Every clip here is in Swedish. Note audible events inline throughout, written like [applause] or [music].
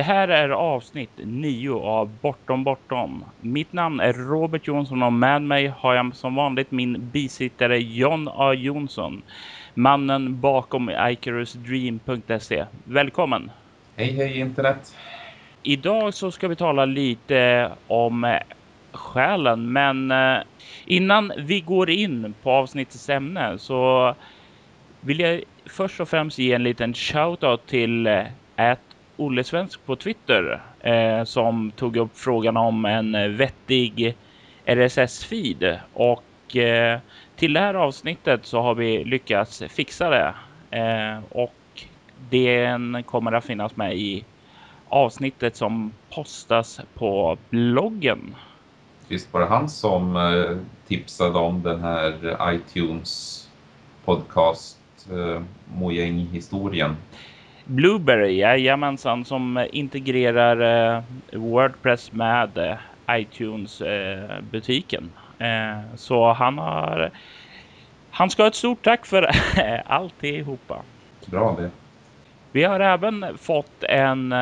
Det här är avsnitt 9 av Bortom Bortom. Mitt namn är Robert Jonsson och med mig har jag som vanligt min bisittare John A. Jonsson. Mannen bakom IcarusDream.se. Välkommen! Hej hej internet! Idag så ska vi tala lite om själen men eh, innan vi går in på avsnittets ämne så vill jag först och främst ge en liten shoutout till att eh, Olle Svensk på Twitter eh, som tog upp frågan om en vettig RSS-feed och eh, till det här avsnittet så har vi lyckats fixa det eh, och den kommer att finnas med i avsnittet som postas på bloggen. Visst var det han som eh, tipsade om den här iTunes podcast eh, Mojäng-historien? Blueberry, jajamensan, som integrerar eh, Wordpress med eh, iTunes-butiken. Eh, så han har... Han ska ha ett stort tack för alltihopa. Bra det. Vi har även fått en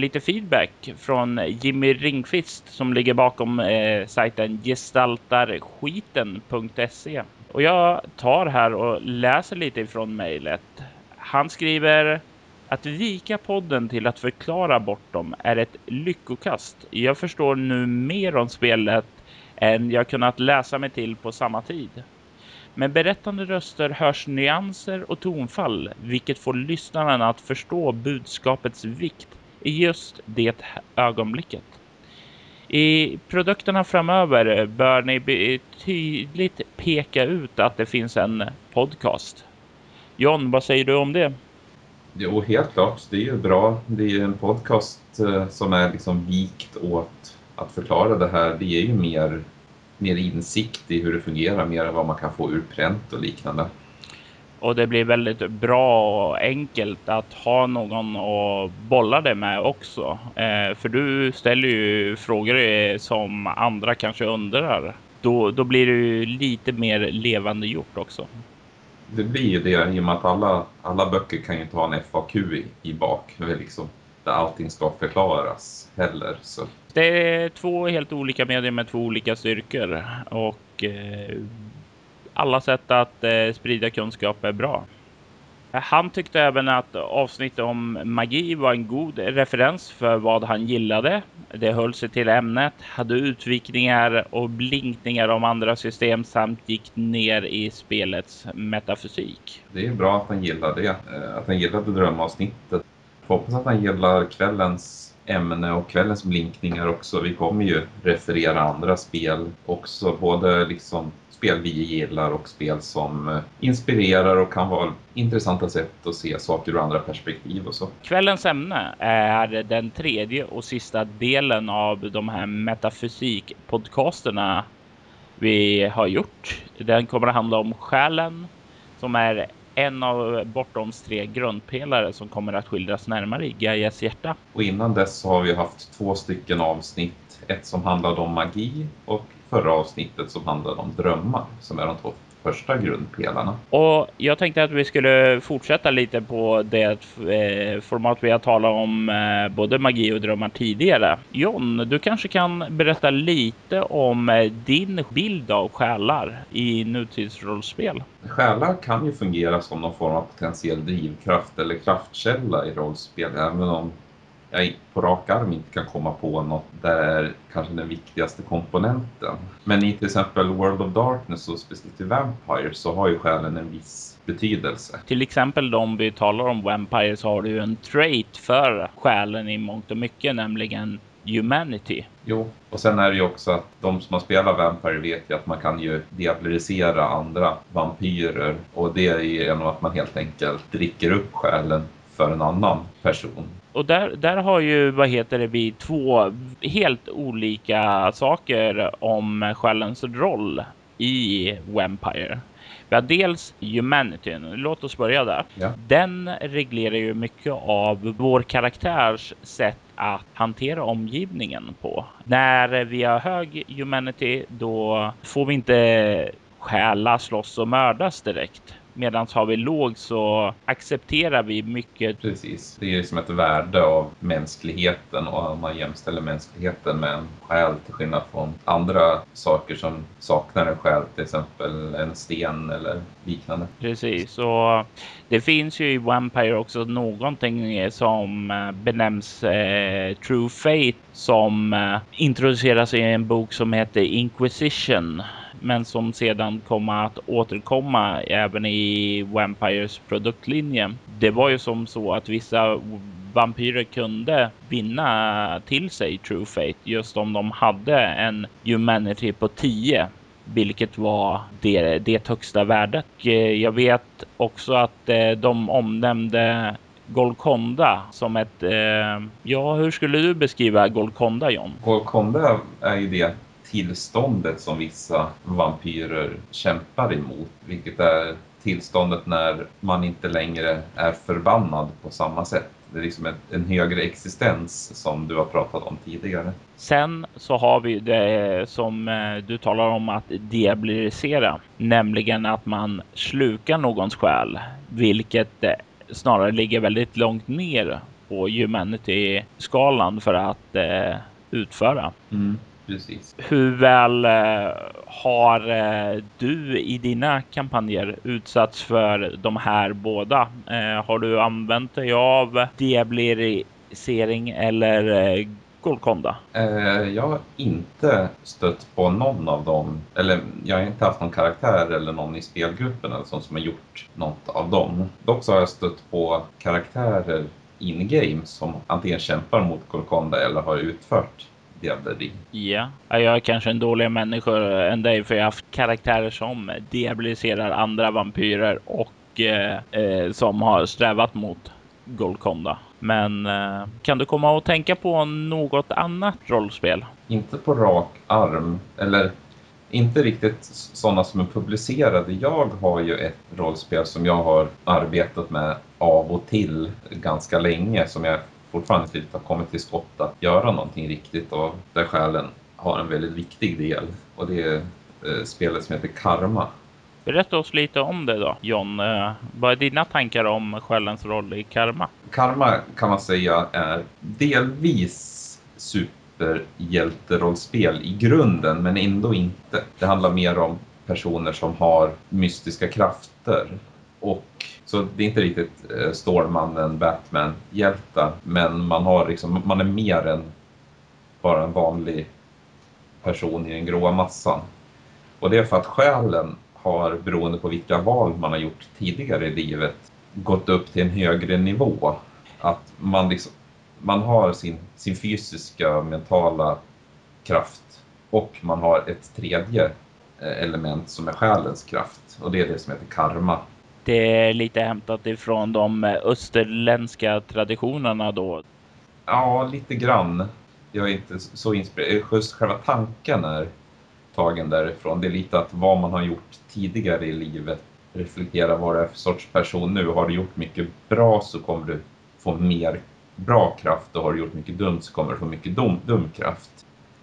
lite feedback från Jimmy Ringqvist som ligger bakom sajten gestaltarskiten.se. Och jag tar här och läser lite ifrån mejlet. Han skriver att vika podden till att förklara bort dem är ett lyckokast. Jag förstår nu mer om spelet än jag kunnat läsa mig till på samma tid. Med berättande röster hörs nyanser och tonfall, vilket får lyssnaren att förstå budskapets vikt i just det ögonblicket. I produkterna framöver bör ni tydligt peka ut att det finns en podcast. John, vad säger du om det? Jo, helt klart. Det är ju bra. Det är ju en podcast eh, som är liksom vikt åt att förklara det här. Det ger ju mer mer insikt i hur det fungerar, mer än vad man kan få ur pränt och liknande. Och det blir väldigt bra och enkelt att ha någon att bolla det med också. Eh, för du ställer ju frågor eh, som andra kanske undrar. Då, då blir det ju lite mer levande gjort också. Det blir ju det i och med att alla, alla böcker kan ju inte ha en FAQ i, i bak. Liksom, där allting ska förklaras heller. Så det är två helt olika medier med två olika styrkor och eh, alla sätt att eh, sprida kunskap är bra. Han tyckte även att avsnittet om magi var en god referens för vad han gillade. Det höll sig till ämnet, hade utvikningar och blinkningar om andra system samt gick ner i spelets metafysik. Det är bra att han gillade det, eh, att han gillade drömavsnittet. Hoppas att han gillar kvällens ämne och kvällens blinkningar också. Vi kommer ju referera andra spel också, både liksom spel vi gillar och spel som eh, inspirerar och kan vara intressanta sätt att se saker ur andra perspektiv och så. Kvällens ämne är den tredje och sista delen av de här metafysik-podcasterna vi har gjort. Den kommer att handla om själen som är en av Bortoms tre grundpelare som kommer att skildras närmare i Gaias hjärta. Och innan dess har vi haft två stycken avsnitt. Ett som handlade om magi och förra avsnittet som handlade om drömmar som är de två första grundpelarna. Och jag tänkte att vi skulle fortsätta lite på det eh, format vi har talat om eh, både magi och drömmar tidigare. John, du kanske kan berätta lite om eh, din bild av själar i nutidsrollspel? Själar kan ju fungera som någon form av potentiell drivkraft eller kraftkälla i rollspel, även om jag på rak arm inte kan komma på något där är kanske den viktigaste komponenten. Men i till exempel World of Darkness och specifikt i Vampire så har ju själen en viss betydelse. Till exempel om vi talar om Vampire så har du ju en trait för själen i mångt och mycket, nämligen humanity. Jo, och sen är det ju också att de som har spelat Vampire vet ju att man kan ju diablerisera andra vampyrer och det är ju genom att man helt enkelt dricker upp själen för en annan person och där, där har ju, vad heter det, vi två helt olika saker om själens roll i Vampire. Vi har dels Humanity. Låt oss börja där. Ja. Den reglerar ju mycket av vår karaktärs sätt att hantera omgivningen på. När vi har hög Humanity, då får vi inte stjäla, slåss och mördas direkt. Medan har vi låg så accepterar vi mycket. Precis. Det är som ett värde av mänskligheten och man jämställer mänskligheten med en själ till skillnad från andra saker som saknar en själ, till exempel en sten eller liknande. Precis, och det finns ju i Vampire också någonting som benämns eh, True Fate som eh, introduceras i en bok som heter Inquisition men som sedan kommer att återkomma även i Vampires produktlinje. Det var ju som så att vissa vampyrer kunde vinna till sig True Fate just om de hade en humanity på 10 vilket var det, det högsta värdet. Jag vet också att eh, de omnämnde Golconda som ett... Eh, ja, hur skulle du beskriva Golconda, John? Golconda är ju det tillståndet som vissa vampyrer kämpar emot, vilket är tillståndet när man inte längre är förbannad på samma sätt. Det är liksom en, en högre existens som du har pratat om tidigare. Sen så har vi det som eh, du talar om att deabilisera, nämligen att man slukar någons själ, vilket eh, snarare ligger väldigt långt ner på humanity-skalan för att eh, utföra. Mm. Precis. Hur väl eh, har eh, du i dina kampanjer utsatts för de här båda? Eh, har du använt dig av diablerisering eller Golconda? Jag har inte stött på någon av dem, eller jag har inte haft någon karaktär eller någon i spelgruppen eller sånt som har gjort något av dem. Dock så har jag stött på karaktärer in-game som antingen kämpar mot Golconda eller har utfört diableri. Ja, jag är kanske en dåligare människa än dig för jag har haft karaktärer som diaboliserar andra vampyrer och eh, eh, som har strävat mot Golconda. Men eh, kan du komma och tänka på något annat rollspel? Inte på rak arm, eller inte riktigt sådana som är publicerade. Jag har ju ett rollspel som jag har arbetat med av och till ganska länge som jag fortfarande inte har kommit till skott att göra någonting riktigt och där själen har en väldigt viktig del och det är eh, spelet som heter Karma. Berätta oss lite om det då, John. Eh, vad är dina tankar om själens roll i karma? Karma kan man säga är delvis superhjälterollspel i grunden, men ändå inte. Det handlar mer om personer som har mystiska krafter och så det är inte riktigt eh, Stålmannen, Batman-hjältar. Men man, har liksom, man är mer än bara en vanlig person i den gråa massan. Och det är för att själen har, beroende på vilka val man har gjort tidigare i livet, gått upp till en högre nivå. Att man, liksom, man har sin, sin fysiska, mentala kraft och man har ett tredje eh, element som är själens kraft och det är det som heter karma det är lite hämtat ifrån de österländska traditionerna då? Ja, lite grann. Jag är inte så inspirerad. Just själva tanken är tagen därifrån. Det är lite att vad man har gjort tidigare i livet reflektera vad det är för sorts person nu. Har du gjort mycket bra så kommer du få mer bra kraft och har du gjort mycket dumt så kommer du få mycket dum, dum kraft.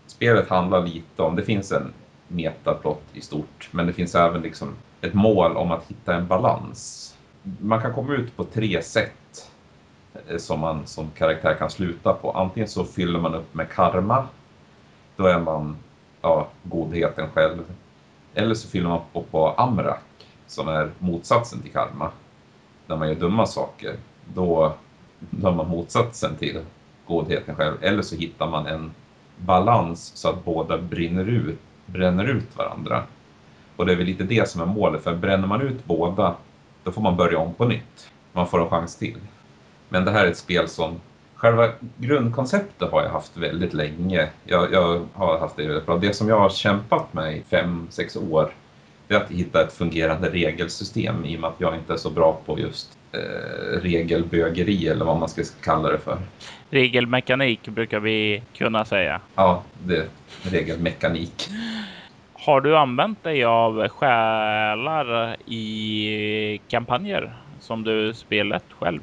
Spelet handlar lite om, det finns en metaplott i stort. Men det finns även liksom ett mål om att hitta en balans. Man kan komma ut på tre sätt eh, som man som karaktär kan sluta på. Antingen så fyller man upp med karma. Då är man ja, godheten själv. Eller så fyller man på på amrak som är motsatsen till karma. När man gör dumma saker. Då, då är man motsatsen till godheten själv. Eller så hittar man en balans så att båda brinner ut bränner ut varandra. Och det är väl lite det som är målet, för bränner man ut båda, då får man börja om på nytt. Man får en chans till. Men det här är ett spel som, själva grundkonceptet har jag haft väldigt länge. Jag, jag har haft det väldigt bra. Det som jag har kämpat med i fem, sex år, det är att hitta ett fungerande regelsystem i och med att jag inte är så bra på just eh, regelbögeri eller vad man ska kalla det för. Regelmekanik brukar vi kunna säga. Ja, det regelmekanik. Har du använt dig av själar i kampanjer som du spelat själv?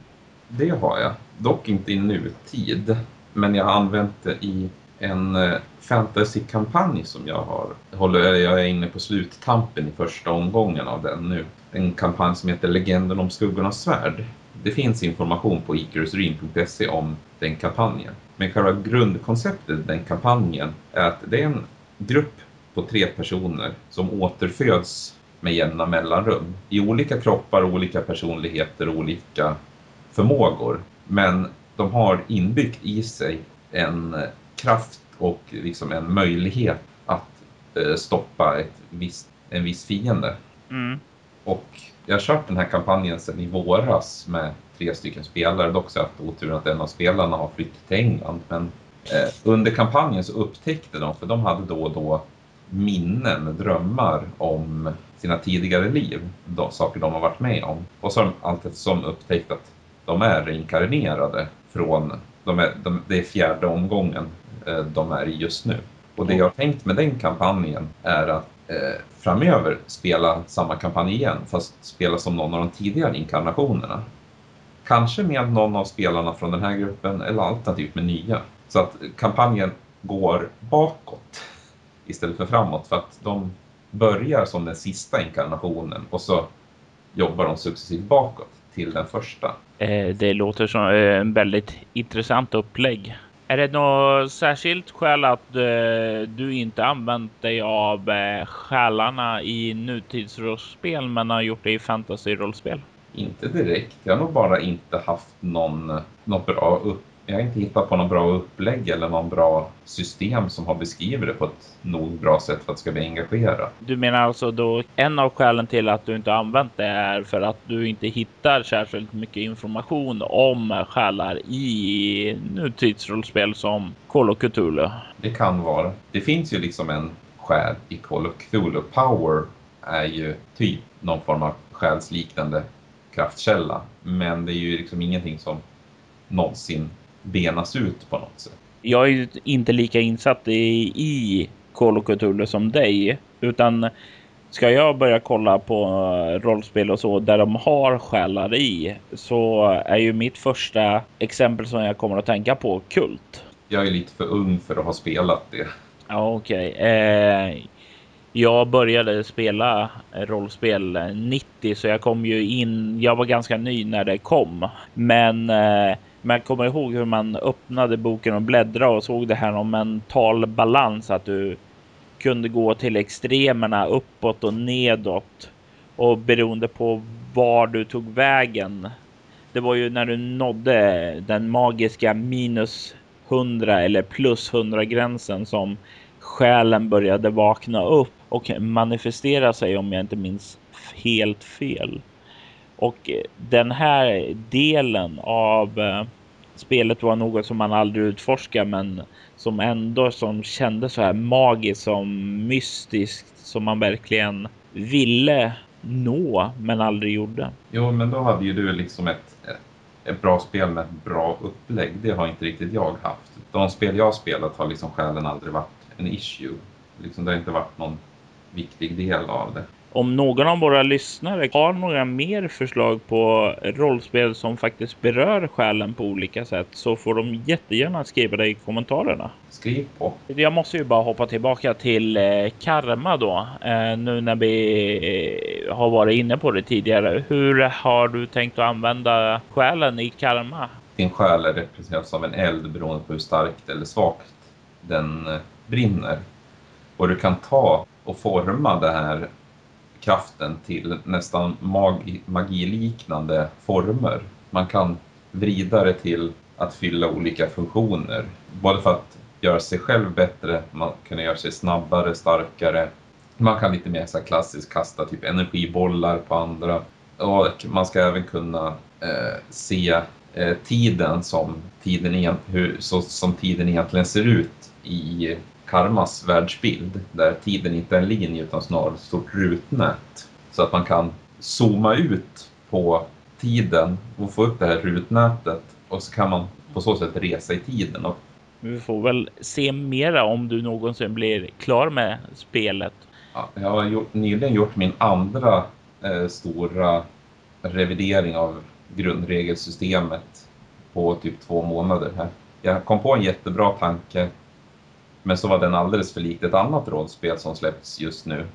Det har jag. Dock inte i nutid. Men jag har använt det i en eh, fantasykampanj som jag har. Håller, jag är inne på sluttampen i första omgången av den nu. En kampanj som heter Legenden om skuggornas svärd. Det finns information på icarusdream.se om den kampanjen. Men själva grundkonceptet i den kampanjen är att det är en grupp på tre personer som återföds med jämna mellanrum. I olika kroppar, olika personligheter, olika förmågor. Men de har inbyggt i sig en kraft och liksom en möjlighet att eh, stoppa ett visst, en viss fiende. Mm. Och jag har kört den här kampanjen sedan i våras med tre stycken spelare. Dock så haft oturen att en av spelarna har flyttat till England. Men eh, under kampanjen så upptäckte de, för de hade då och då minnen, drömmar om sina tidigare liv, de saker de har varit med om. Och så har de alltid som upptäckt att de är reinkarnerade från, de är, de, det är fjärde omgången eh, de är i just nu. Och det jag har tänkt med den kampanjen är att eh, framöver spela samma kampanj igen, fast spela som någon av de tidigare inkarnationerna. Kanske med någon av spelarna från den här gruppen eller alternativt med nya. Så att kampanjen går bakåt istället för framåt för att de börjar som den sista inkarnationen och så jobbar de successivt bakåt till den första. Eh, det låter som eh, en väldigt intressant upplägg. Är det något särskilt skäl att eh, du inte använt dig av själarna i nutidsrollspel men har gjort det i fantasy-rollspel? Inte direkt. Jag har nog bara inte haft någon, något bra upp jag har inte hittat på något bra upplägg eller någon bra system som har beskrivit det på ett nog bra sätt för att det ska bli engagerat. Du menar alltså då en av skälen till att du inte använt det är för att du inte hittar särskilt mycket information om själar i nutidsrollspel som Call of Cthulhu? Det kan vara. Det finns ju liksom en själ i Call of Cthulhu. Power är ju typ någon form av själsliknande kraftkälla. Men det är ju liksom ingenting som någonsin benas ut på något sätt. Jag är ju inte lika insatt i, i Call of Cthulhu som dig, utan ska jag börja kolla på rollspel och så där de har själar i så är ju mitt första exempel som jag kommer att tänka på Kult. Jag är lite för ung för att ha spelat det. Ja, okej. Okay. Eh, jag började spela rollspel 90 så jag kom ju in. Jag var ganska ny när det kom, men eh, men kom ihåg hur man öppnade boken och bläddrade och såg det här om mental balans. Att du kunde gå till extremerna uppåt och nedåt. Och beroende på var du tog vägen. Det var ju när du nådde den magiska minus 100 eller plus 100 gränsen som själen började vakna upp och manifestera sig om jag inte minns helt fel. Och eh, den här delen av eh, spelet var något som man aldrig utforskade men som ändå som kändes så här magiskt som mystiskt som man verkligen ville nå men aldrig gjorde. Jo, men då hade ju du liksom ett, ett bra spel med ett bra upplägg. Det har inte riktigt jag haft. De spel jag spelat har liksom själen aldrig varit en issue. Liksom det har inte varit någon viktig del av det. Om någon av våra lyssnare har några mer förslag på rollspel som faktiskt berör själen på olika sätt så får de jättegärna skriva det i kommentarerna. Skriv på. Jag måste ju bara hoppa tillbaka till eh, karma då. Eh, nu när vi eh, har varit inne på det tidigare. Hur har du tänkt att använda själen i karma? Din själ är representerad som en eld beroende på hur starkt eller svagt den brinner. Och du kan ta och forma det här kraften till nästan mag magiliknande former. Man kan vrida det till att fylla olika funktioner. Både för att göra sig själv bättre, man kan göra sig snabbare, starkare. Man kan lite mer så klassiskt kasta typ energibollar på andra. Och man ska även kunna eh, se eh, tiden som tiden, hur, så, som tiden egentligen ser ut i karmas världsbild där tiden inte är en linje utan snarare ett stort rutnät. Så att man kan zooma ut på tiden och få upp det här rutnätet och så kan man på så sätt resa i tiden. Och... Vi får väl se mera om du någonsin blir klar med spelet. Ja, jag har gjort, nyligen gjort min andra eh, stora revidering av grundregelsystemet på typ två månader här. Jag kom på en jättebra tanke Men så var den alldeles för likt ett annat rollspel som släppts just nu.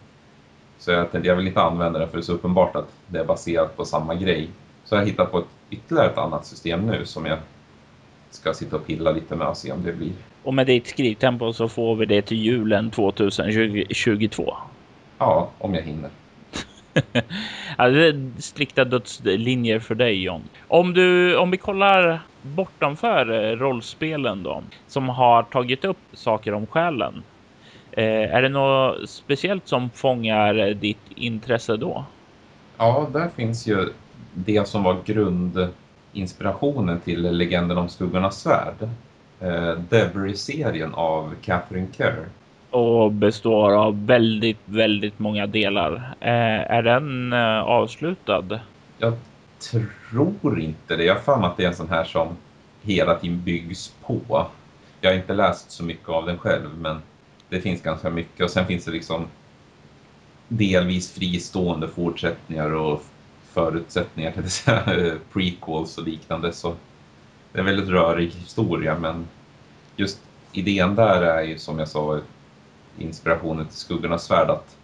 Så jag tänkte jag vill inte använda den för det är så uppenbart att det är baserat på samma grej. Så jag har hittat på ett, ytterligare ett annat system nu som jag ska sitta och pilla lite med och se om det blir. Och med ditt skrivtempo så får vi det till julen 2022. Ja, om jag hinner. [laughs] ja, det är strikta dödslinjer för dig John. Om, du, om vi kollar bortanför eh, rollspelen då, som har tagit upp saker om själen. Eh, är det något speciellt som fångar ditt intresse då? Ja, där finns ju det som var grundinspirationen till Legenden om skuggornas svärd. Eh, Devery-serien av Catherine Kerr och består av väldigt, väldigt många delar. Eh, är den eh, avslutad? Jag tror inte det. Jag har för mig att det är en sån här som hela tiden byggs på. Jag har inte läst så mycket av den själv, men det finns ganska mycket. Och sen finns det liksom delvis fristående fortsättningar och förutsättningar till [laughs] prequels och liknande. Så det är en väldigt rörig historia, men just idén där är ju som jag sa inspirationen till Skuggornas svärd att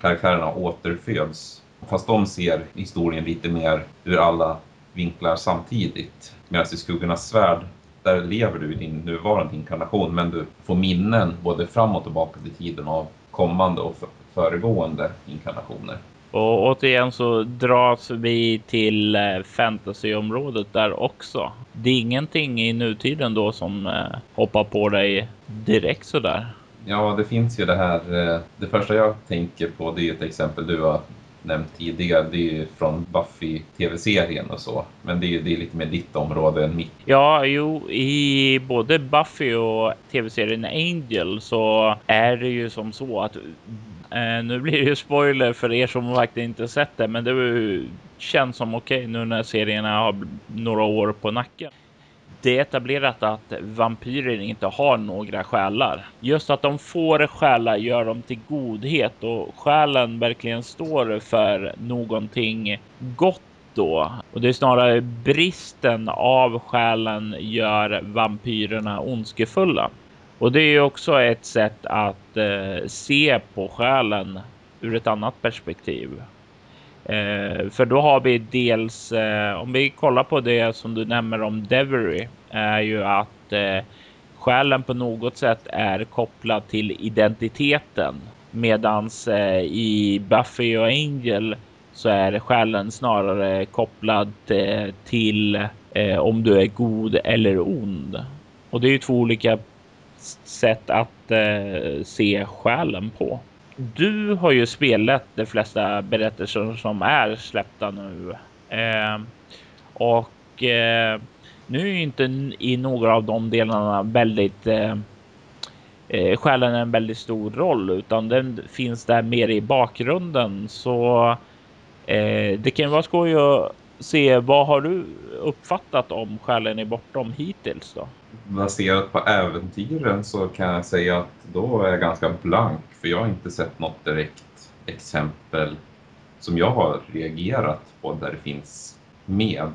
karaktärerna återföds. Fast de ser historien lite mer ur alla vinklar samtidigt. Medan i Skuggornas svärd, där lever du i din nuvarande inkarnation men du får minnen både fram och tillbaka till tiden av kommande och föregående inkarnationer. Och återigen så dras vi till eh, fantasyområdet där också. Det är ingenting i nutiden då som eh, hoppar på dig direkt sådär. Ja, det finns ju det här. Eh, det första jag tänker på det är ett exempel du har nämnt tidigare. Det är ju från Buffy tv-serien och så. Men det är ju det är lite mer ditt område än mitt. Ja, jo, i både Buffy och tv-serien Angel så är det ju som så att eh, nu blir det ju spoiler för er som verkligen inte sett det, men det känns som okej okay, nu när serierna har några år på nacken det är etablerat att vampyrer inte har några själar. Just att de får själar gör dem till godhet och själen verkligen står för någonting gott då. Och det är snarare bristen av själen gör vampyrerna ondskefulla. Och det är också ett sätt att eh, se på själen ur ett annat perspektiv. Eh, för då har vi dels, eh, om vi kollar på det som du nämner om Devery, är ju att eh, själen på något sätt är kopplad till identiteten. Medans eh, i Buffy och Angel så är själen snarare kopplad eh, till eh, om du är god eller ond. Och det är ju två olika sätt att eh, se själen på du har ju spelat de flesta berättelser som är släppta nu. Eh, och eh, nu är ju inte i några av de delarna väldigt eh, eh, själen en väldigt stor roll utan den finns där mer i bakgrunden. Så eh, det kan vara skoj att se vad har du uppfattat om själen är bortom hittills då? baserat på äventyren så kan jag säga att då är jag ganska blank för jag har inte sett något direkt exempel som jag har reagerat på där det finns med.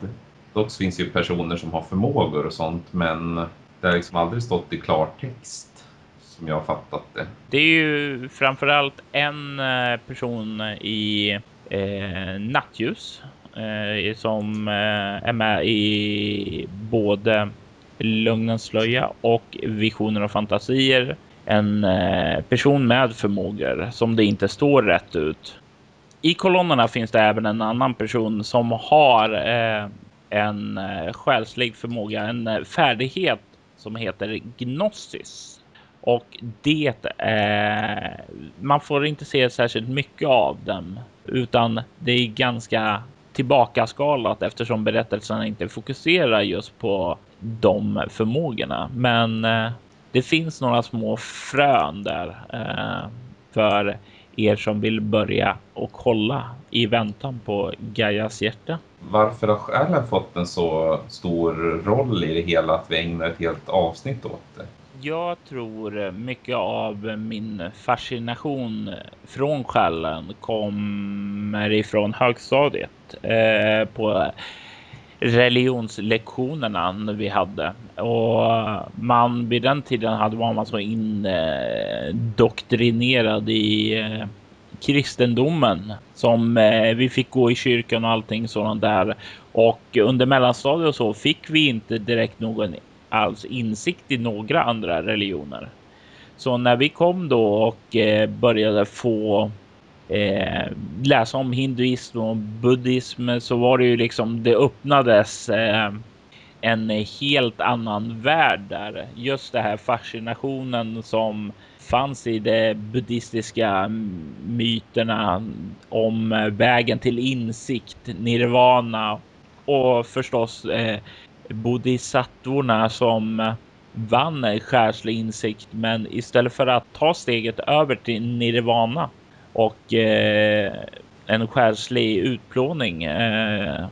Dock finns ju personer som har förmågor och sånt men det har liksom aldrig stått i klartext som jag har fattat det. Det är ju framförallt en eh, person i eh, Nattljus eh, som eh, är med i både Lugnens slöja och Visioner och fantasier. En eh, person med förmågor som det inte står rätt ut. I kolonnerna finns det även en annan person som har eh, en eh, själslig förmåga, en eh, färdighet som heter Gnosis. Och det är, man får inte se särskilt mycket av dem, utan det är ganska tillbakaskalat eftersom berättelsen inte fokuserar just på de förmågorna. Men eh, det finns några små frön där eh, för er som vill börja och kolla i väntan på Gaias hjärta. Varför har själen fått en så stor roll i det hela att vi ägnar ett helt avsnitt åt det? Jag tror mycket av min fascination från själen kommer ifrån högstadiet. Eh, på religionslektionerna vi hade och man vid den tiden hade var man så indoktrinerad i eh, kristendomen som eh, vi fick gå i kyrkan och allting sådant där. Och under mellanstadiet och så fick vi inte direkt någon alls insikt i några andra religioner. Så när vi kom då och eh, började få eh, läsa om hinduism och buddhism så var det ju liksom det öppnades eh, en helt annan värld där. Just det här fascinationen som fanns i de buddhistiska myterna om vägen till insikt, nirvana och förstås eh, bodhisattvorna som eh, vann själslig insikt. Men istället för att ta steget över till nirvana och eh, en själslig utplåning eh,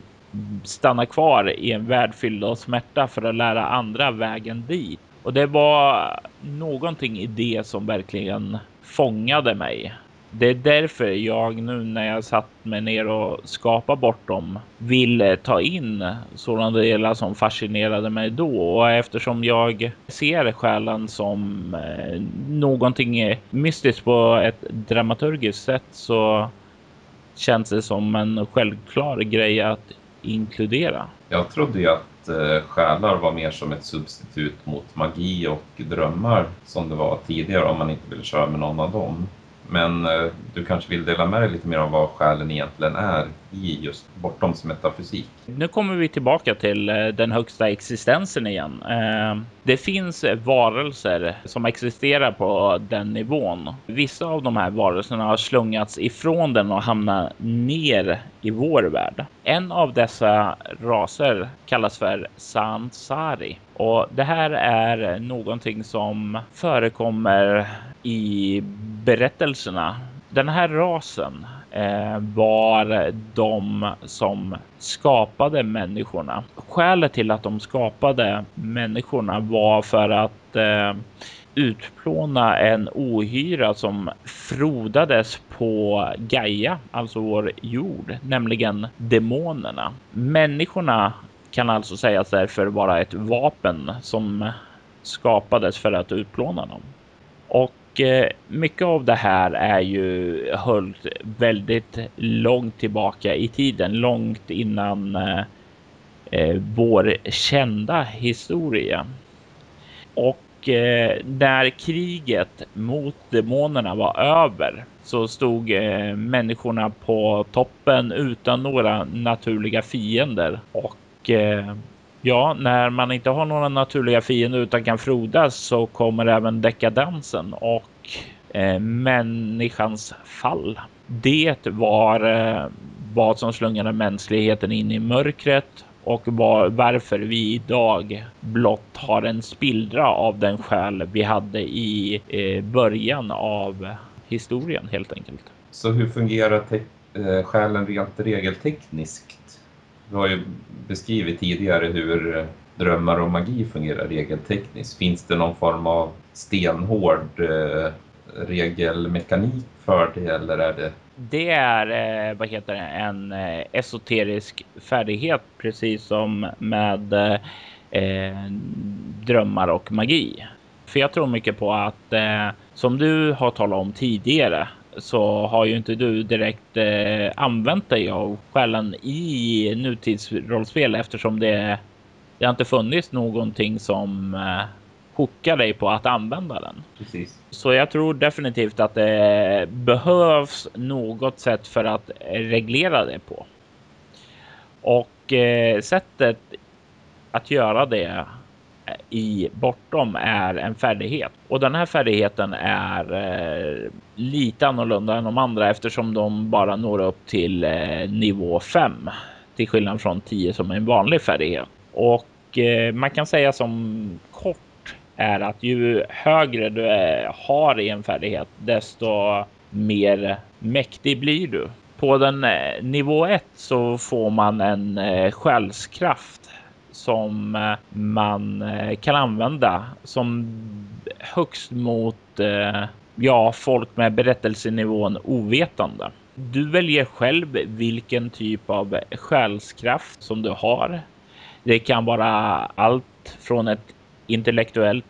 stanna kvar i en värld fylld av smärta för att lära andra vägen dit. Och det var någonting i det som verkligen fångade mig. Det är därför jag nu när jag satt mig ner och skapade dem vill ta in sådana delar som fascinerade mig då. Och eftersom jag ser själen som eh, någonting mystiskt på ett dramaturgiskt sätt så känns det som en självklar grej att inkludera. Jag trodde ju att eh, själar var mer som ett substitut mot magi och drömmar som det var tidigare om man inte ville köra med någon av dem. Men eh, du kanske vill dela med dig lite mer om vad själen egentligen är? I just bortoms metafysik. Nu kommer vi tillbaka till eh, den högsta existensen igen. Eh, det finns varelser som existerar på den nivån. Vissa av de här varelserna har slungats ifrån den och hamnat ner i vår värld. En av dessa raser kallas för Sansari och det här är någonting som förekommer i berättelserna. Den här rasen Eh, var de som skapade människorna. Skälet till att de skapade människorna var för att eh, utplåna en ohyra som frodades på Gaia, alltså vår jord, nämligen demonerna. Människorna kan alltså sägas därför vara ett vapen som skapades för att utplåna dem. Och Eh, mycket av det här är ju höllt väldigt långt tillbaka i tiden, långt innan eh, eh, vår kända historia. Och eh, när kriget mot demonerna var över så stod eh, människorna på toppen utan några naturliga fiender och eh, Ja, när man inte har några naturliga fiender utan kan frodas så kommer även dekadensen och eh, människans fall. Det var eh, vad som slungade mänskligheten in i mörkret och var, varför vi idag blott har en spillra av den själ vi hade i eh, början av historien helt enkelt. Så hur fungerar eh, själen rent regeltekniskt? Du har ju beskrivit tidigare hur eh, drömmar och magi fungerar regeltekniskt. Finns det någon form av stenhård eh, regelmekanik för det eller är det? Det är eh, vad heter det, en eh, esoterisk färdighet precis som med eh, eh drömmar och magi. För jag tror mycket på att eh, som du har talat om tidigare så har ju inte du direkt eh, använt dig av själen i nutidsrollspel eftersom det, det har inte funnits någonting som eh, hookar dig på att använda den. Precis. Så jag tror definitivt att det behövs något sätt för att reglera det på. Och eh, sättet att göra det i bortom är en färdighet och den här färdigheten är eh, lite annorlunda än de andra eftersom de bara når upp till eh, nivå 5 till skillnad från 10 som är en vanlig färdighet. Och eh, man kan säga som kort är att ju högre du är, har i en färdighet, desto mer mäktig blir du. På den eh, nivå 1 så får man en eh, själskraft som eh, man eh, kan använda som högst mot eh, ja, folk med berättelsenivån ovetande. Du väljer själv vilken typ av själskraft som du har. Det kan vara allt från ett intellektuellt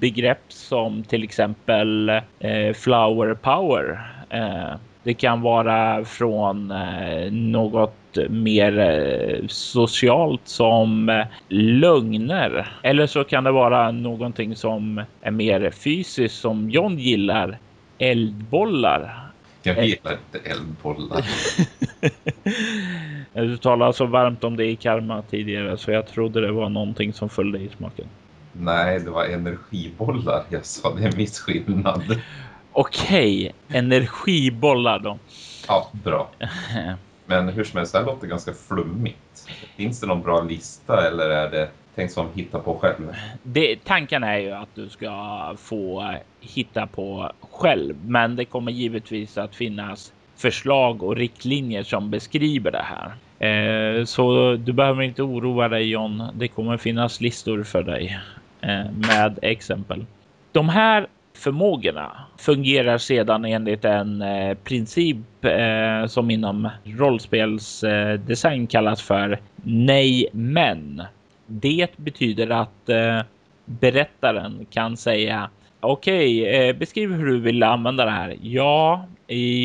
begrepp som till exempel eh, flower power. Eh, det kan vara från eh, något mer eh, socialt som eh, lögner. Eller så kan det vara någonting som är mer fysiskt som John gillar. Eldbollar. Jag gillar inte eldbollar. [laughs] du talade så varmt om det i Karma tidigare så jag trodde det var någonting som följde i smaken. Nej, det var energibollar jag sa. Det är en viss skillnad. Okej, energibollar då. Ja, bra. [laughs] Men hur som helst, det här låter ganska flummigt. Finns det någon bra lista eller är det tänkt som hitta på själv? Det, tanken är ju att du ska få hitta på själv, men det kommer givetvis att finnas förslag och riktlinjer som beskriver det här. Eh, så du behöver inte oroa dig John. Det kommer finnas listor för dig eh, med exempel. De här förmågorna fungerar sedan enligt en eh, princip eh, som inom rollspelsdesign eh, kallas för nej men. Det betyder att berättaren kan säga okej, okay, beskriv hur du vill använda det här. Ja,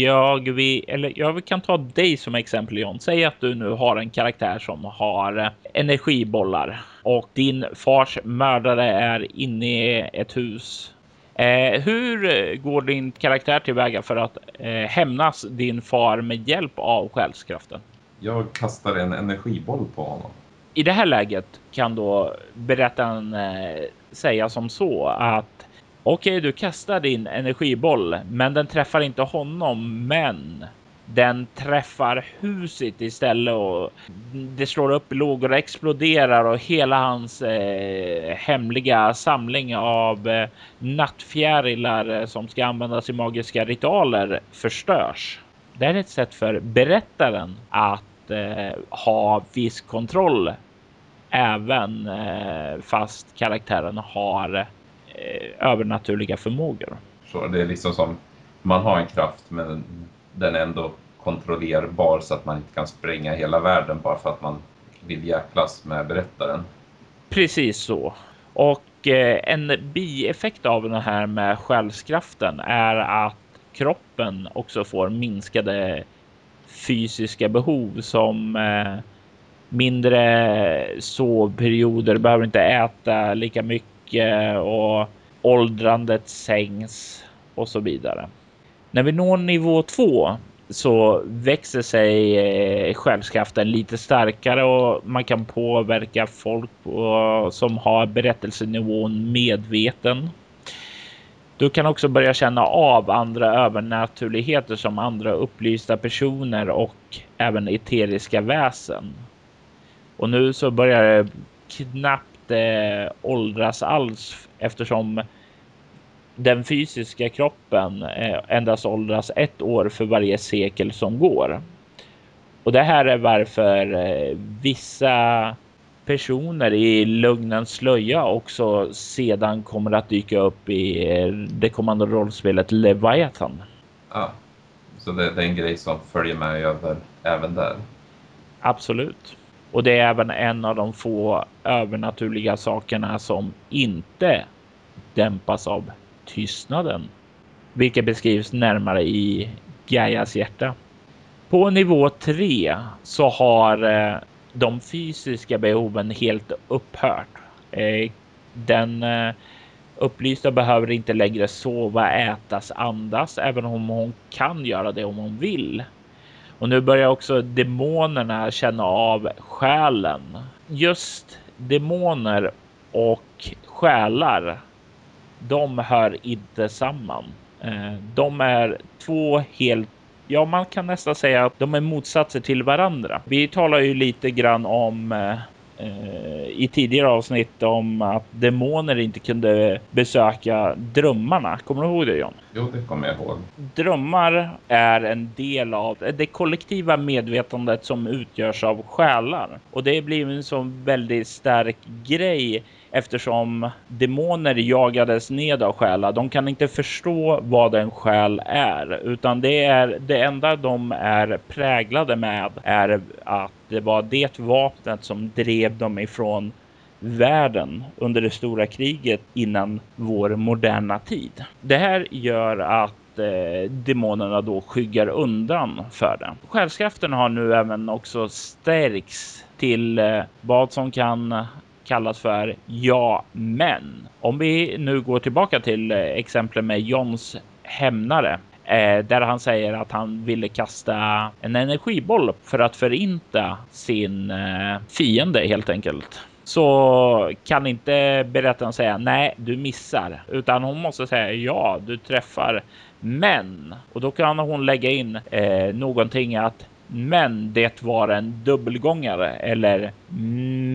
jag vill, eller jag kan ta dig som exempel John. Säg att du nu har en karaktär som har energibollar och din fars mördare är inne i ett hus Eh, hur går din karaktär tillväga för att eh, hämnas din far med hjälp av själskraften? Jag kastar en energiboll på honom. I det här läget kan då berättaren eh, säga som så att okej, okay, du kastar din energiboll, men den träffar inte honom. Men den träffar huset istället och det slår upp i lågor och exploderar och hela hans eh, hemliga samling av eh, nattfjärilar eh, som ska användas i magiska ritualer förstörs. Det är ett sätt för berättaren att eh, ha viss kontroll även eh, fast karaktären har eh, övernaturliga förmågor. Så det är liksom som man har en kraft men den är ändå kontrollerbar så att man inte kan spränga hela världen bara för att man vill jäklas med berättaren. Precis så. Och eh, en bieffekt av den här med själskraften är att kroppen också får minskade fysiska behov som eh, mindre sovperioder, behöver inte äta lika mycket och åldrandet sänks och så vidare. När vi når nivå 2 så växer sig eh, själskraften lite starkare och man kan påverka folk som har berättelsenivån medveten. Du kan också börja känna av andra övernaturligheter som andra upplysta personer och även eteriska väsen. Och nu så börjar det knappt eh, åldras alls eftersom den fysiska kroppen eh, endast åldras ett år för varje sekel som går. Och det här är varför eh, vissa personer i lugnens slöja också sedan kommer att dyka upp i eh, det kommande rollspelet Leviathan. Ja, så det, det är en grej som följer med över även där. Absolut. Och det är även en av de få övernaturliga sakerna som inte dämpas av tystnaden, vilket beskrivs närmare i Gaias hjärta. På nivå 3 så har eh, de fysiska behoven helt upphört. Eh, den eh, upplysta behöver inte längre sova, ätas, andas, även om hon kan göra det om hon vill. Och nu börjar också demonerna känna av själen. Just demoner och själar de hör inte samman. Eh, de är två helt Ja, man kan nästan säga att de är motsatser till varandra. Vi talar ju lite grann om eh, eh, i tidigare avsnitt om att demoner inte kunde besöka drömmarna. Kommer du ihåg det John? Jo, det kommer jag ihåg. Drömmar är en del av det kollektiva medvetandet som utgörs av själar och det blir en sån väldigt stark grej eftersom demoner jagades ned av själar. De kan inte förstå vad en själ är, utan det är det enda de är präglade med är att det var det vapnet som drev dem ifrån världen under det stora kriget innan vår moderna tid. Det här gör att eh, demonerna då skyggar undan för det. Själskraften har nu även också stärks till eh, vad som kan kallas för ja, men. Om vi nu går tillbaka till eh, exemplet med Johns hämnare eh, där han säger att han ville kasta en energiboll för att förinta sin eh, fiende helt enkelt så kan inte berättaren säga nej, du missar, utan hon måste säga ja, du träffar. Men och då kan hon lägga in eh, någonting att men det var en dubbelgångare eller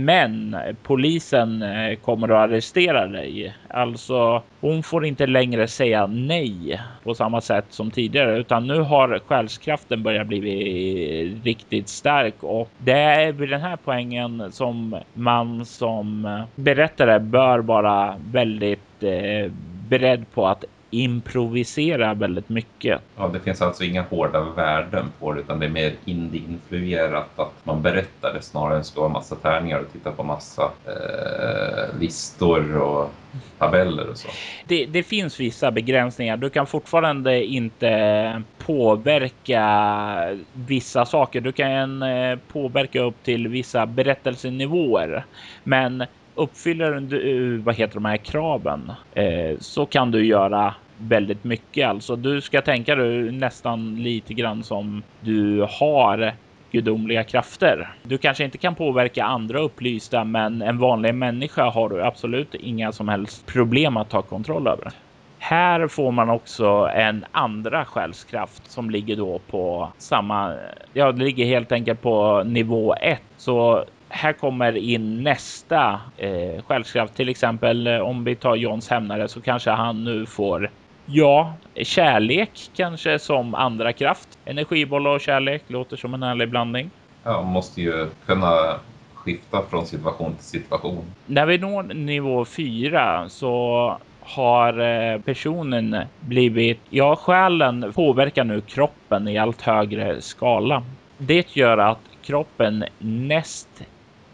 men polisen eh, kommer att arrestera dig. Alltså hon får inte längre säga nej på samma sätt som tidigare utan nu har själskraften börjat bli riktigt stark och det är vid den här poängen som man som berättare bör vara väldigt eh, beredd på att improvisera väldigt mycket. Ja, det finns alltså inga hårda värden på det utan det är mer indie-influerat att man berättar det snarare än slå massa tärningar och titta på massa eh, listor och tabeller och så. Det, det, finns vissa begränsningar. Du kan fortfarande inte påverka vissa saker. Du kan eh, påverka upp till vissa berättelsenivåer, men uppfyller du vad heter de här kraven eh, så kan du göra väldigt mycket. Alltså du ska tänka dig nästan lite grann som du har gudomliga krafter. Du kanske inte kan påverka andra upplysta, men en vanlig människa har du absolut inga som helst problem att ta kontroll över. Här får man också en andra själskraft som ligger då på samma. Ja, det ligger helt enkelt på nivå 1. Så här kommer in nästa eh, själskraft. Till exempel eh, om vi tar Johns hämnare så kanske han nu får Ja, kärlek kanske som andra kraft. Energiboll och kärlek låter som en härlig blandning. Ja, man måste ju kunna skifta från situation till situation. När vi når nivå 4 så har eh, personen blivit, ja själen påverkar nu kroppen i allt högre skala. Det gör att kroppen näst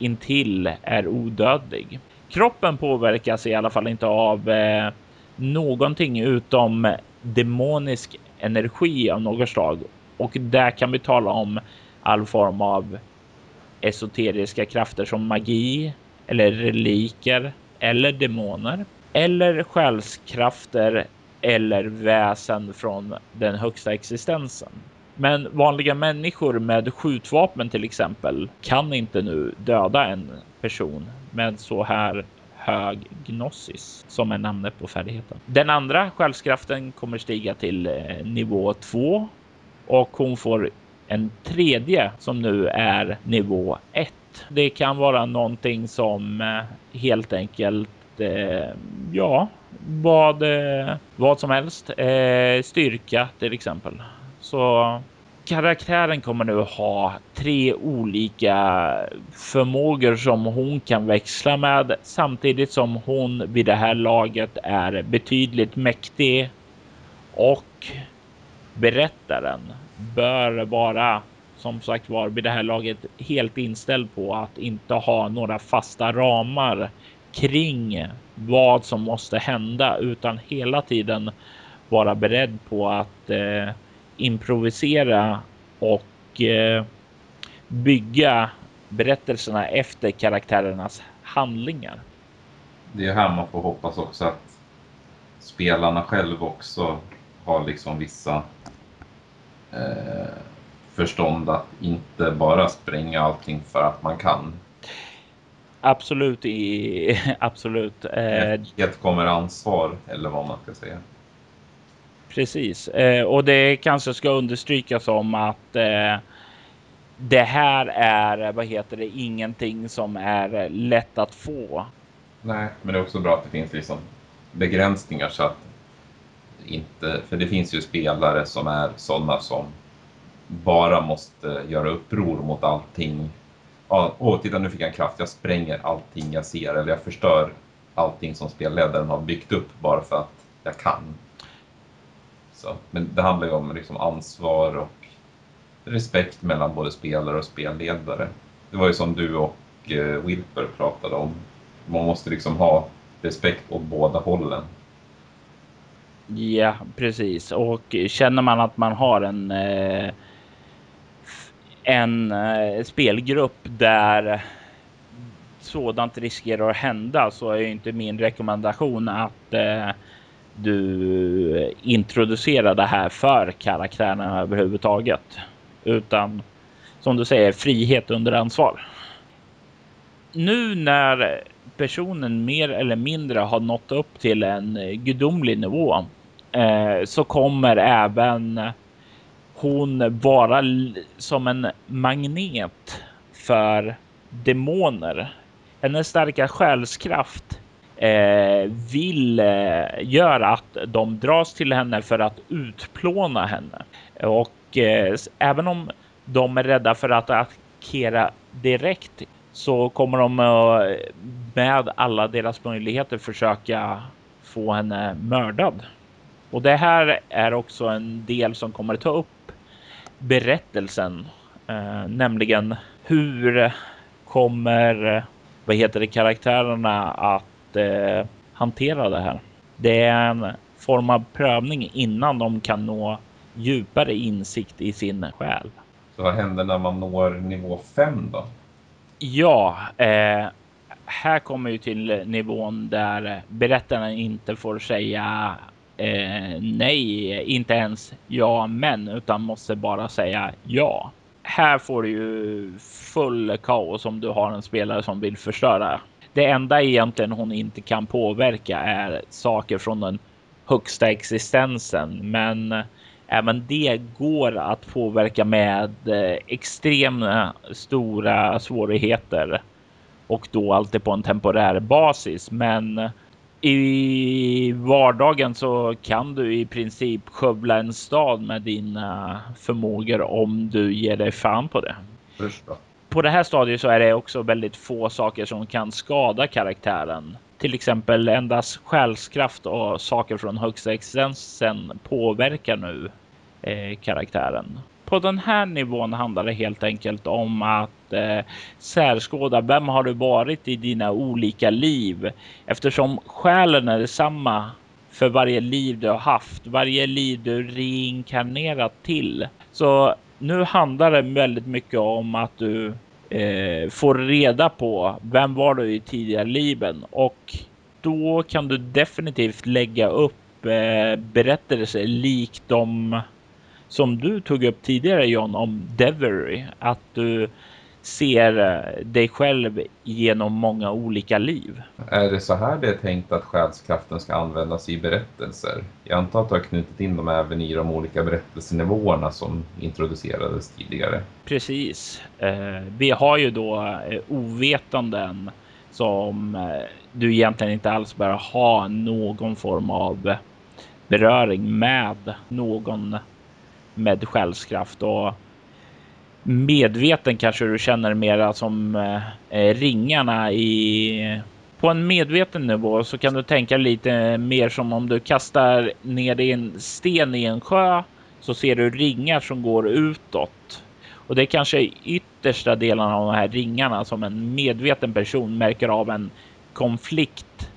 intill är odödlig. Kroppen påverkas i alla fall inte av eh, någonting utom demonisk energi av något slag. Och där kan vi tala om all form av esoteriska krafter som magi eller reliker eller demoner eller själskrafter eller väsen från den högsta existensen. Men vanliga människor med skjutvapen till exempel kan inte nu döda en person med så här hög gnosis som är namnet på färdigheten. Den andra själskraften kommer stiga till eh, nivå 2 och hon får en tredje som nu är nivå 1. Det kan vara någonting som eh, helt enkelt eh, ja, vad, vad som helst. styrka till exempel. Så karaktären kommer nu ha tre olika förmågor som hon kan växla med samtidigt som hon vid det här laget är betydligt mäktig och berättaren bör vara som sagt var vid det här laget helt inställd på att inte ha några fasta ramar kring vad som måste hända utan hela tiden vara beredd på att eh, improvisera och eh, bygga berättelserna efter karaktärernas handlingar. Det är här man får hoppas också att spelarna själva också har liksom vissa eh, förstånd att inte bara spränga allting för att man kan. Absolut, i, [laughs] absolut. Eh, Ett kommer ansvar eller vad man ska säga. Precis, eh, och det kanske ska understrykas om att eh, det här är, vad heter det, ingenting som är lätt att få. Nej, men det är också bra att det finns liksom begränsningar så att inte, för det finns ju spelare som är sådana som bara måste göra uppror mot allting. Ja, åh, titta nu fick jag en kraft, jag spränger allting jag ser eller jag förstör allting som spelledaren har byggt upp bara för att jag kan. Så, men det handlar ju om liksom ansvar och respekt mellan både spelare och spelledare. Det var ju som du och eh, Wilper pratade om. Man måste liksom ha respekt åt båda hållen. Ja, precis. Och känner man att man har en eh, en eh, spelgrupp där sådant riskerar att hända så är inte min rekommendation att eh, du eh, introducerar det här för karaktärerna överhuvudtaget. Utan som du säger, frihet under ansvar. Nu när personen mer eller mindre har nått upp till en eh, gudomlig nivå eh, så kommer även hon vara som en magnet för demoner. Hennes starka själskraft Eh, vill eh, göra att de dras till henne för att utplåna henne. Och eh, även om de är rädda för att attackera direkt så kommer de eh, med alla deras möjligheter försöka få henne mördad. Och det här är också en del som kommer ta upp berättelsen, eh, nämligen hur kommer vad heter det karaktärerna att eh, hantera det här? Det är en form av prövning innan de kan nå djupare insikt i sin själ. Så vad händer när man når nivå 5 då? Ja, eh, här kommer ju till nivån där berättaren inte får säga eh, nej, inte ens ja, men utan måste bara säga ja. Här får du ju full kaos om du har en spelare som vill förstöra. Det enda egentligen hon inte kan påverka är saker från den högsta existensen, men eh, även det går att påverka med eh, extremt extrema stora svårigheter och då alltid på en temporär basis. Men i vardagen så kan du i princip skövla en stad med dina förmågor om du ger dig fan på det. Förstå. På det här stadiet så är det också väldigt få saker som kan skada karaktären. Till exempel endast själskraft och saker från högsta existensen påverkar nu eh, karaktären. På den här nivån handlar det helt enkelt om att eh, särskåda vem har du varit i dina olika liv eftersom själen är detsamma för varje liv du har haft, varje liv du reinkarnerat till. Så nu handlar det väldigt mycket om att du eh, får reda på vem var du i tidigare liven. Och då kan du definitivt lägga upp eh, berättelser likt de som du tog upp tidigare John om Devery, att du ser eh, dig själv genom många olika liv. Är det så här det är tänkt att själskraften ska användas i berättelser? Jag antar att du har knutit in dem även i de olika berättelsenivåerna som introducerades tidigare. Precis. Eh, vi har ju då eh, ovetanden som du egentligen inte alls bör ha någon form av beröring med någon med själskraft och medveten kanske du känner mera som eh, eh, ringarna i på en medveten nivå så kan du tänka lite mer som om du kastar ner en sten i en sjö så ser du ringar som går utåt. Och det är kanske yttersta delarna av de här ringarna som en medveten person märker av en konflikt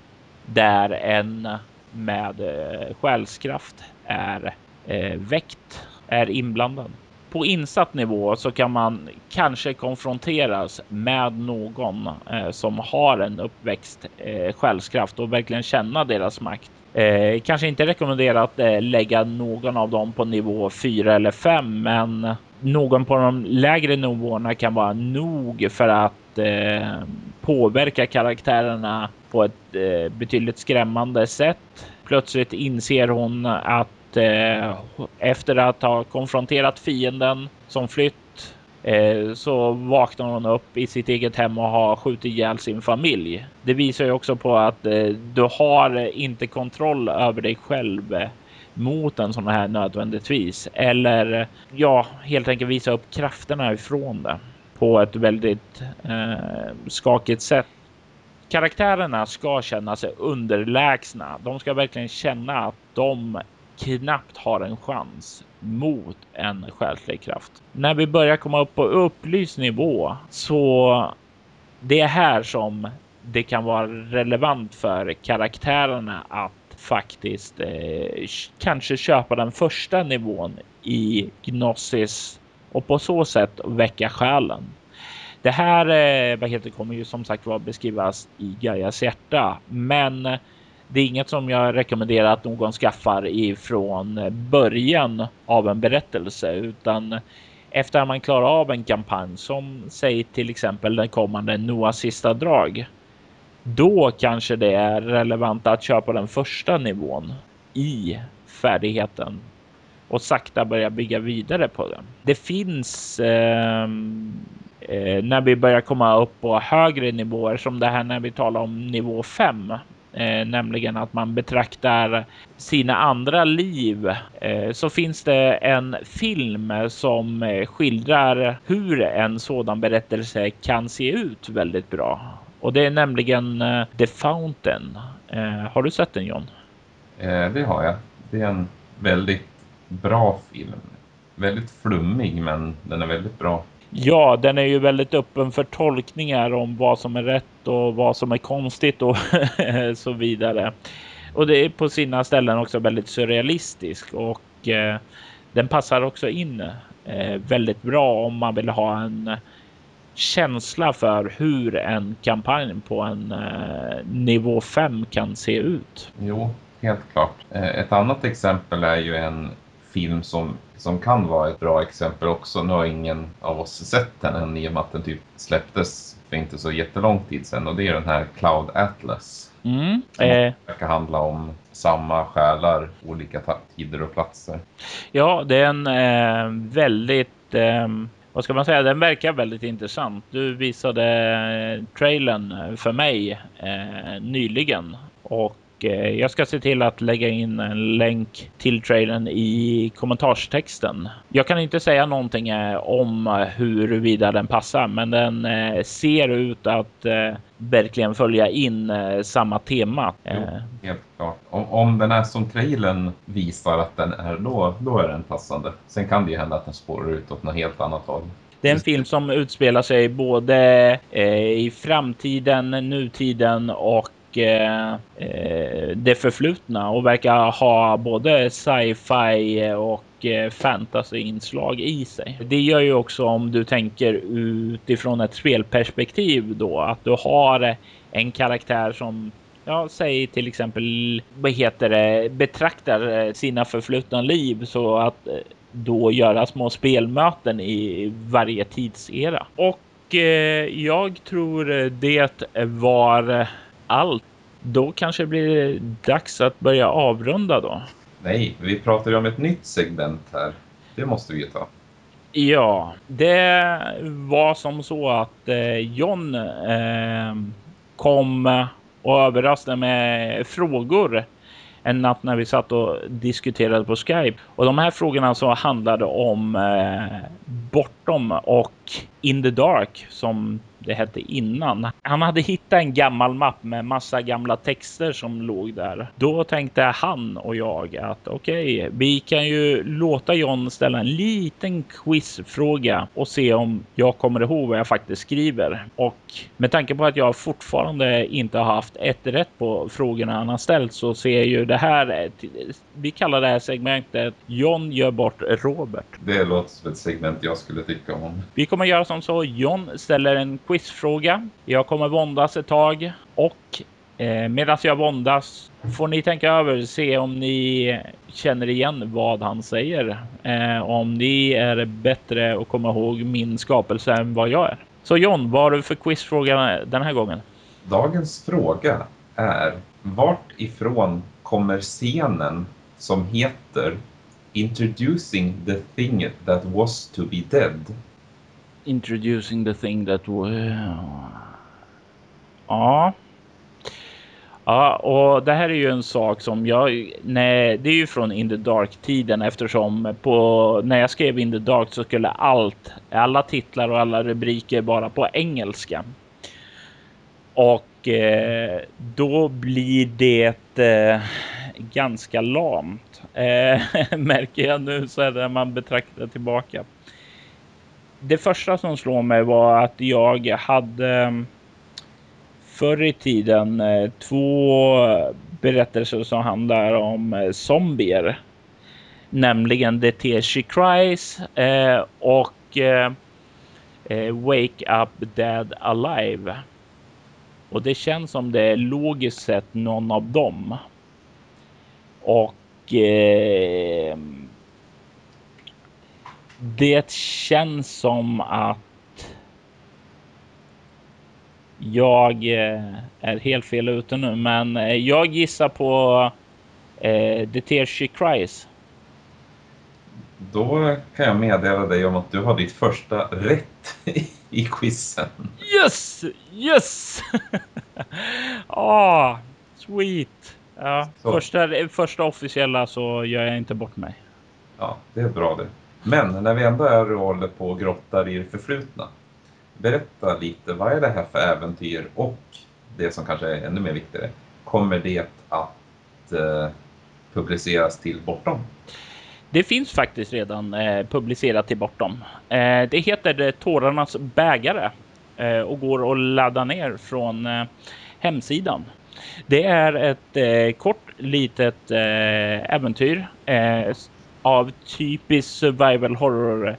där en med eh, själskraft är eh, väckt är inblandad. På insatt nivå så kan man kanske konfronteras med någon eh, som har en uppväxt eh, själskraft och verkligen känna deras makt. Eh, kanske inte rekommendera att eh, lägga någon av dem på nivå 4 eller 5, men någon på de lägre nivåerna kan vara nog för att eh, påverka karaktärerna på ett eh, betydligt skrämmande sätt. Plötsligt inser hon att eh, efter att ha konfronterat fienden som flytt eh, så vaknar hon upp i sitt eget hem och har skjutit ihjäl sin familj. Det visar ju också på att eh, du har inte kontroll över dig själv eh, mot en sån här nödvändigtvis. Eller ja, helt enkelt visa upp krafterna ifrån det på ett väldigt eh, skakigt sätt. karaktärerna ska känna sig underlägsna. De ska verkligen känna att de knappt har en chans mot en själslig kraft. När vi börjar komma upp på upplyst nivå så det är här som det kan vara relevant för karaktärerna att faktiskt eh, kanske köpa den första nivån i Gnosis och på så sätt väcka själen. Det här eh, vad heter, kommer ju som sagt var beskrivas i Gaias hjärta, men det är inget som jag rekommenderar att någon skaffar ifrån början av en berättelse, utan efter att man klarar av en kampanj som säg till exempel den kommande Noahs sista drag. Då kanske det är relevant att köpa den första nivån i färdigheten och sakta börja bygga vidare på den. Det finns eh, eh, när vi börjar komma upp på högre nivåer som det här när vi talar om nivå 5. Eh, nämligen att man betraktar sina andra liv. Eh, så finns det en film som eh, skildrar hur en sådan berättelse kan se ut väldigt bra. Och det är nämligen eh, The Fountain. Eh, har du sett den John? Eh, det har jag. Det är en väldigt bra film. Väldigt flummig men den är väldigt bra. Ja, den är ju väldigt öppen för tolkningar om vad som är rätt och vad som är konstigt och [laughs] så vidare. Och det är på sina ställen också väldigt surrealistisk och eh, den passar också in eh, väldigt bra om man vill ha en känsla för hur en kampanj på en eh, nivå 5 kan se ut. Jo, helt klart. Eh, ett annat exempel är ju en film som, som kan vara ett bra exempel också. Nu har ingen av oss sett den än i och med att den typ släpptes för inte så jättelång tid sedan och det är den här Cloud Atlas. Mm. Som eh. verkar handla om samma själar, olika tider och platser. Ja, det är en eh, väldigt eh, vad ska man säga? Den verkar väldigt intressant. Du visade eh, trailern för mig eh, nyligen och Eh, jag ska se till att lägga in en länk till trailern i kommentarstexten. Jag kan inte säga någonting eh, om huruvida den passar, men den eh, ser ut att verkligen följa in samma tema. Jo, helt klart. Om, om den är som trailern visar att den är då, då är den passande. Sen kan det ju hända att den spårar ut åt något helt annat håll. Det är en film som utspelar sig både i framtiden, nutiden och Eh, eh, det förflutna och verkar ha både sci-fi och eh, fantasy-inslag i sig. Det gör ju också om du tänker utifrån ett spelperspektiv då att du har en karaktär som ja, säg till exempel, vad heter det, betraktar eh, sina förflutna liv så att då göra små spelmöten i varje tidsera. Och eh, jag tror det var allt. Då kanske det blir dags att börja avrunda då. Nej, vi pratar ju om ett nytt segment här. Det måste vi ju ta. Ja, det var som så att eh, John eh, kom och överraskade med frågor en natt när vi satt och diskuterade på Skype. Och de här frågorna så handlade om eh, Bortom och In the Dark som det hette innan. Han hade hittat en gammal mapp med massa gamla texter som låg där. Då tänkte han och jag att okej, okay, vi kan ju låta John ställa en liten quizfråga och se om jag kommer ihåg vad jag faktiskt skriver. Och med tanke på att jag fortfarande inte har haft ett rätt på frågorna han har ställt så ser ju det här. Vi kallar det här segmentet John gör bort Robert. Det låter som ett segment jag skulle tycka om. Vi kommer göra som så. John ställer en quiz quizfråga. Jag kommer våndas ett tag och eh, medan jag våndas får ni tänka över se om ni känner igen vad han säger. Eh, om ni är bättre att komma ihåg min skapelse än vad jag är. Så John, vad har du för quizfråga den här gången? Dagens fråga är vart ifrån kommer scenen som heter Introducing the thing that was to be dead? Introducing the thing that was... Ja. Ja, och det här är ju en sak som jag... Nej, det är ju från In the Dark-tiden eftersom på, när jag skrev In the Dark så skulle allt, alla titlar och alla rubriker bara på engelska. Och Och eh, då blir det eh, ganska lamt. Eh, [laughs] märker jag nu så är det när man betraktar tillbaka. Det första som slår mig var att jag hade mm, förr i tiden eh, två berättelser som handlar om eh, zombier. Nämligen The Tear She Cries eh, och Wake Up Dead Alive. Och det känns som det är logiskt sett någon av dem. Och eh, det känns som att jag eh, är helt fel ute nu, men eh, jag gissar på eh, The Tear She Cries. Då kan jag meddela dig om att du har ditt första rätt i quizen. Yes! Yes! [laughs] ah, sweet. Ja, första, första officiella så gör jag inte bort mig. Ja, det är bra det. Men när vi ändå är och håller på och grottar i det förflutna. Berätta lite, vad är det här för äventyr och det som kanske är ännu mer viktigare, kommer det att eh, publiceras till Bortom? Det finns faktiskt redan eh, publicerat till Bortom. Eh, det heter eh, Tårarnas bägare eh, och går att ladda ner från eh, hemsidan. Det är ett eh, kort litet eh, äventyr av typisk survival horror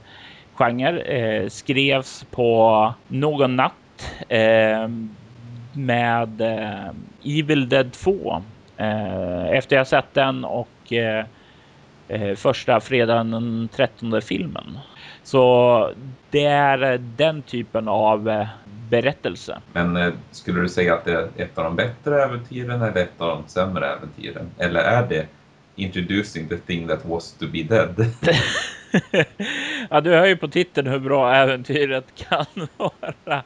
genre. Eh, skrevs på någon natt eh, med eh, Evil Dead 2 efter jag sett den och eh, första fredagen den 13 filmen. Så det är den typen av berättelse. Men skulle du säga att det är ett av de bättre äventyren eller ett av de sämre äventyren? Eller är det Introducing the thing that was to be dead? [laughs] ja, du hör ju på titeln hur bra äventyret kan [laughs] vara.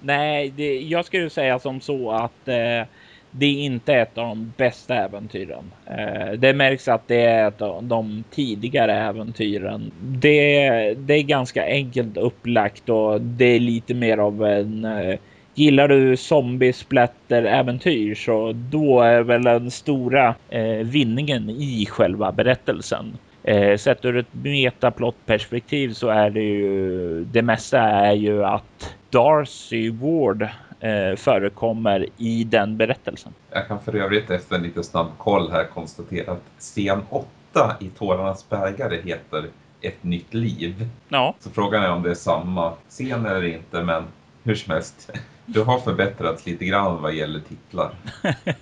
Nej, det, jag skulle säga som så att eh, det är inte ett av de bästa äventyren. Eh, det märks att det är ett av de tidigare äventyren. Det, det är ganska enkelt upplagt och det är lite mer av en eh, Gillar du zombiesplatter äventyr så då är väl den stora eh, vinningen i själva berättelsen. Eh, sett ur ett metaplot-perspektiv så är det ju det mesta är ju att Darcy Ward eh, förekommer i den berättelsen. Jag kan för övrigt efter en lite snabb koll här konstatera att scen 8 i Tårarnas bägare heter Ett nytt liv. Ja. Så frågan är om det är samma scen eller inte, men hur som helst. Du har förbättrats lite grann vad gäller titlar.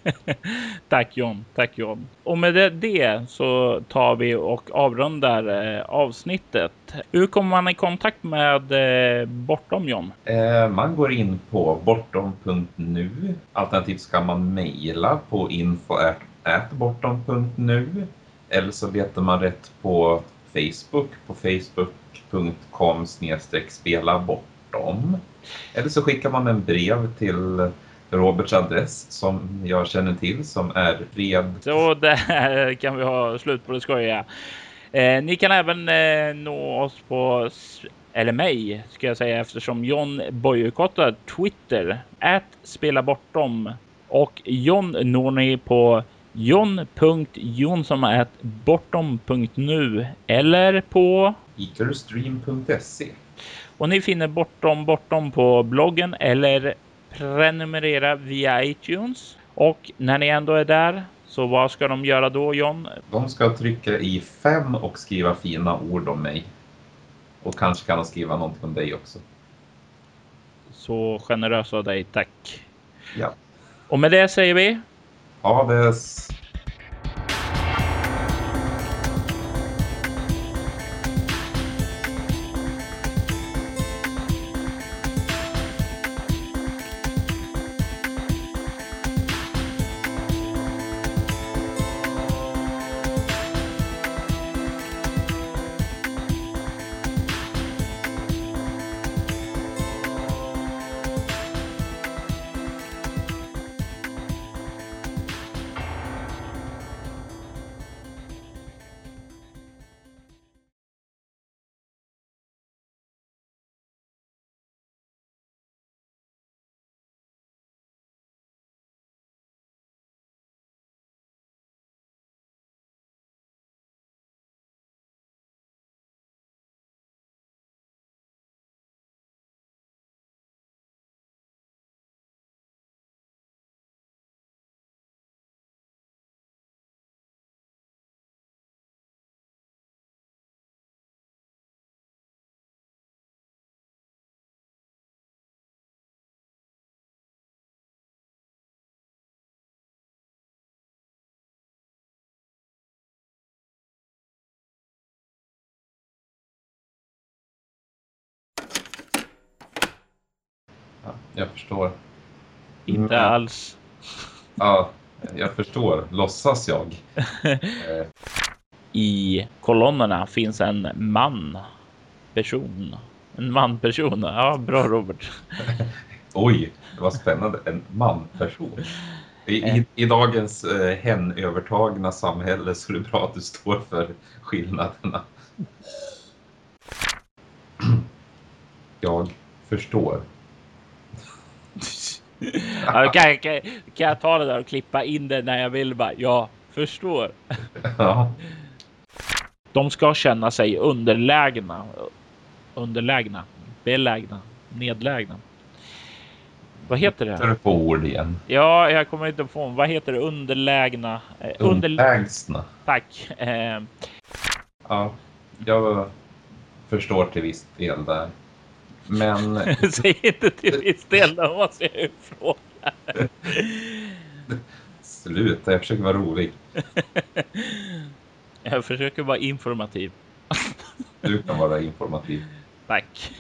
[laughs] tack John, tack John. Och med det, det, så tar vi och avrundar eh, avsnittet. Hur kommer man i kontakt med eh, Bortom John? Eh, man går in på bortom.nu. Alternativt ska man mejla på info.bortom.nu. Eller så letar man rätt på Facebook på facebook.com spela bortom. Eller så skickar man en brev till Roberts adress som jag känner till som är red. Så där kan vi ha slut på det skojiga. Eh, ni kan även eh, nå oss på, eller mig ska jag säga eftersom John bojkottar Twitter. Att spela bortom och John når ni på john.jonsson.bortom.nu eller på eaterstream.se och ni finner Bortom Bortom på bloggen eller prenumerera via iTunes. Och när ni ändå är där, så vad ska de göra då John? De ska trycka i fem och skriva fina ord om mig. Och kanske kan de skriva någonting om dig också. Så generös av dig, tack. Ja. Och med det säger vi... Hades! Ja, jag förstår. Inte Mm. alls. Ja, jag förstår. Låtsas jag. Eh, [laughs] I kolonnerna finns en man. Person. En man-person. Ja, bra Robert. [laughs] oj, det var spännande. En manperson. I, i, I dagens eh, hen-övertagna samhälle så är det bra att du står för skillnaderna. [clears throat] Jag förstår. Ja, kan, kan, kan jag ta det där och klippa in det när jag vill bara? Jag förstår. Ja, De ska känna sig underlägna. Underlägna. Belägna. Nedlägna. Vad heter det? du på ord igen. Ja, jag kommer inte på. Vad heter det? Underlägna. Eh, under... Underlägsna. Tack. Eh, Ja, jag förstår till viss del där. Men [laughs] säg inte till del. Då måste jag ju fråga. sluta, jag försöker vara rolig. Jag försöker vara informativ. Du kan vara informativ. Tack.